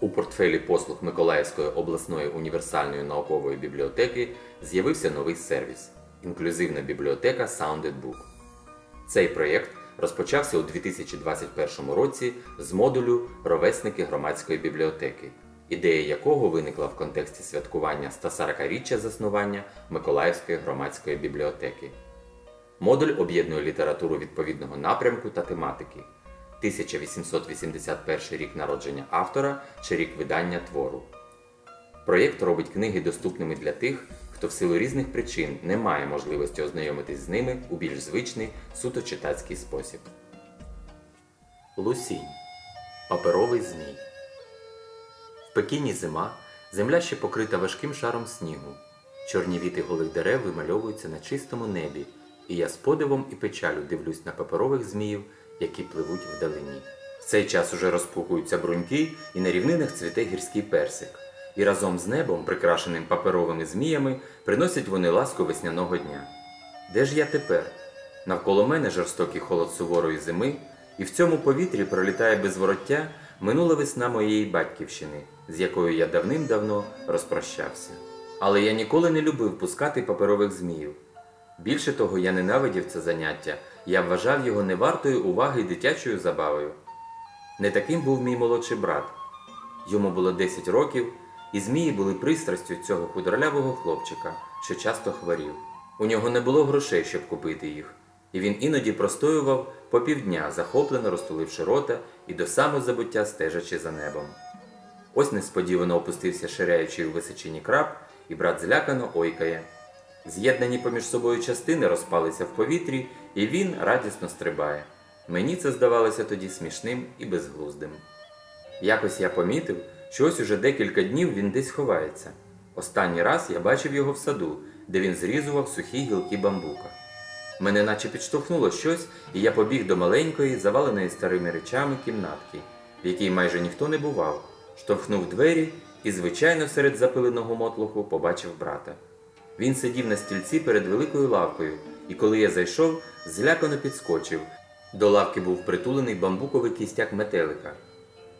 У портфелі послуг Миколаївської обласної універсальної наукової бібліотеки з'явився новий сервіс інклюзивна бібліотека Sounded Book. Цей проєкт розпочався у 2021 році з модулю Ровесники громадської бібліотеки, ідея якого виникла в контексті святкування 140-річчя заснування Миколаївської громадської бібліотеки. Модуль об'єднує літературу відповідного напрямку та тематики. 1881 рік народження автора чи рік видання твору. Проєкт робить книги доступними для тих, хто в силу різних причин не має можливості ознайомитись з ними у більш звичний суто читацький спосіб. Лусінь. Паперовий змій. В Пекіні зима, земля ще покрита важким шаром снігу. Чорні віти голих дерев вимальовуються на чистому небі, і я з подивом і печалю дивлюсь на паперових зміїв, які пливуть вдалині. В цей час уже розпухуються бруньки, і на рівнинах цвіте гірський персик. І разом з небом, прикрашеним паперовими зміями, приносять вони ласку весняного дня. Де ж я тепер? Навколо мене жорстокий холод суворої зими, і в цьому повітрі пролітає без вороття минула весна моєї батьківщини, з якою я давним-давно розпрощався. Але я ніколи не любив пускати паперових зміїв. Більше того, я ненавидів це заняття, я вважав його невартою уваги й дитячою забавою. Не таким був мій молодший брат. Йому було 10 років, і змії були пристрастю цього худорлявого хлопчика, що часто хворів. У нього не було грошей, щоб купити їх, і він іноді простоював по півдня, захоплено розтуливши рота і до самозабуття стежачи за небом. Ось несподівано опустився ширяючий у височині краб, і брат злякано ойкає. З'єднані поміж собою частини розпалися в повітрі, і він радісно стрибає. Мені це здавалося тоді смішним і безглуздим. Якось я помітив, що ось уже декілька днів він десь ховається. Останній раз я бачив його в саду, де він зрізував сухі гілки бамбука. Мене наче підштовхнуло щось, і я побіг до маленької, заваленої старими речами кімнатки, в якій майже ніхто не бував, штовхнув двері і, звичайно, серед запиленого мотлуху побачив брата. Він сидів на стільці перед великою лавкою, і коли я зайшов, злякано підскочив. До лавки був притулений бамбуковий кістяк метелика.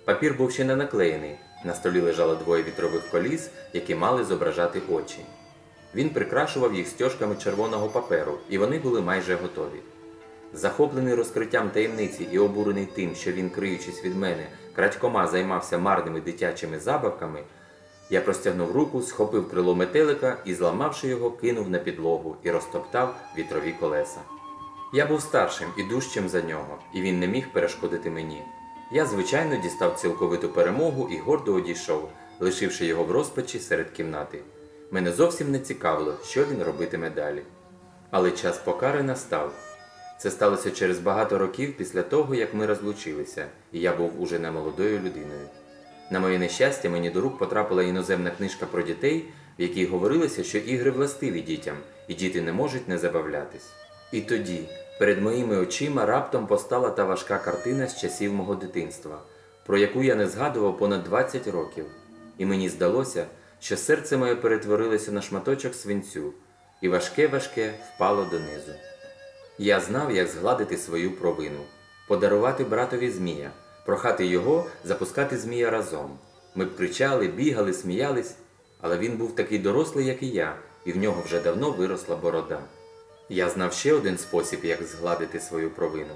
Папір був ще не наклеєний, на столі лежало двоє вітрових коліс, які мали зображати очі. Він прикрашував їх стяжками червоного паперу, і вони були майже готові. Захоплений розкриттям таємниці і обурений тим, що він, криючись від мене, крадькома займався марними дитячими забавками, я простягнув руку, схопив крило метелика і, зламавши його, кинув на підлогу і розтоптав вітрові колеса. Я був старшим і дужчим за нього, і він не міг перешкодити мені. Я, звичайно, дістав цілковиту перемогу і гордо одійшов, лишивши його в розпачі серед кімнати. Мене зовсім не цікавило, що він робитиме далі. Але час покари настав. Це сталося через багато років після того, як ми розлучилися, і я був уже не молодою людиною. На моє нещастя, мені до рук потрапила іноземна книжка про дітей, в якій говорилося, що ігри властиві дітям, і діти не можуть не забавлятись. І тоді, перед моїми очима раптом постала та важка картина з часів мого дитинства, про яку я не згадував понад 20 років, і мені здалося, що серце моє перетворилося на шматочок свинцю, і важке-важке впало донизу. Я знав, як згладити свою провину, подарувати братові змія, прохати його запускати змія разом. Ми б кричали, бігали, сміялись, але він був такий дорослий, як і я, і в нього вже давно виросла борода. Я знав ще один спосіб, як згладити свою провину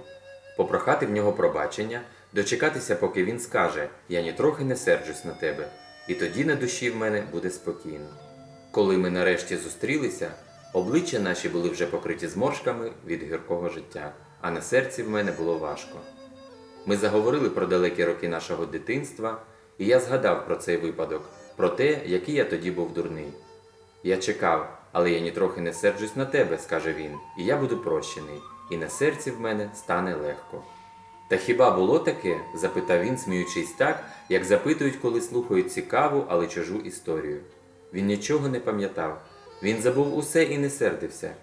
попрохати в нього пробачення, дочекатися, поки він скаже Я нітрохи не серджусь на тебе, і тоді на душі в мене буде спокійно. Коли ми нарешті зустрілися, обличчя наші були вже покриті зморшками від гіркого життя, а на серці в мене було важко. Ми заговорили про далекі роки нашого дитинства, і я згадав про цей випадок, про те, який я тоді був дурний. Я чекав, але я нітрохи не серджусь на тебе, скаже він, і я буду прощений, і на серці в мене стане легко. Та хіба було таке? запитав він, сміючись так, як запитують, коли слухають цікаву, але чужу історію. Він нічого не пам'ятав, він забув усе і не сердився.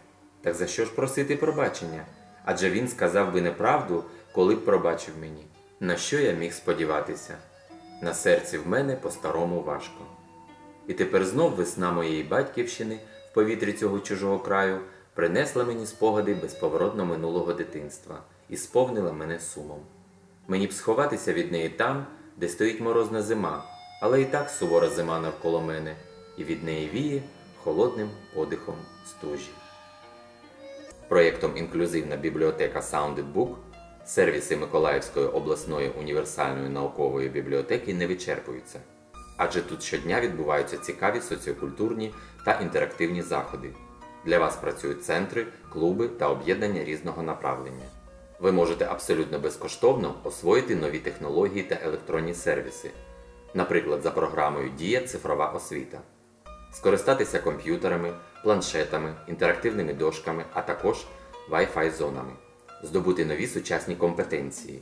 Так за що ж просити пробачення? Адже він сказав би неправду, коли б пробачив мені. На що я міг сподіватися? На серці в мене по-старому важко. І тепер знов весна моєї батьківщини в повітрі цього чужого краю принесла мені спогади безповоротно минулого дитинства і сповнила мене сумом. Мені б сховатися від неї там, де стоїть морозна зима, Але і так сувора зима навколо мене, і від неї віє холодним подихом стужі. Проєктом Інклюзивна бібліотека Sounded Book сервіси Миколаївської обласної універсальної наукової бібліотеки не вичерпуються, адже тут щодня відбуваються цікаві соціокультурні та інтерактивні заходи. Для вас працюють центри, клуби та об'єднання різного направлення. Ви можете абсолютно безкоштовно освоїти нові технології та електронні сервіси, наприклад, за програмою Дія. Цифрова освіта, скористатися комп'ютерами, планшетами, інтерактивними дошками, а також Wi-Fi зонами, здобути нові сучасні компетенції,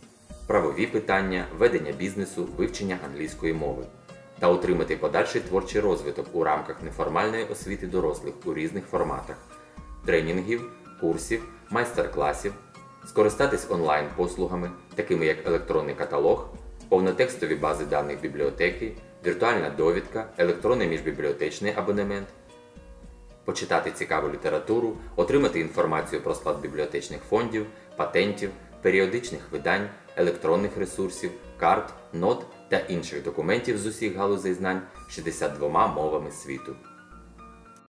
правові питання, ведення бізнесу, вивчення англійської мови та отримати подальший творчий розвиток у рамках неформальної освіти дорослих у різних форматах, тренінгів, курсів, майстер-класів, скористатись онлайн-послугами, такими як електронний каталог, повнотекстові бази даних бібліотеки, віртуальна довідка, електронний міжбібліотечний абонемент, почитати цікаву літературу, отримати інформацію про склад бібліотечних фондів, патентів, періодичних видань, електронних ресурсів, карт, нот та інших документів з усіх галузей знань 62 мовами світу.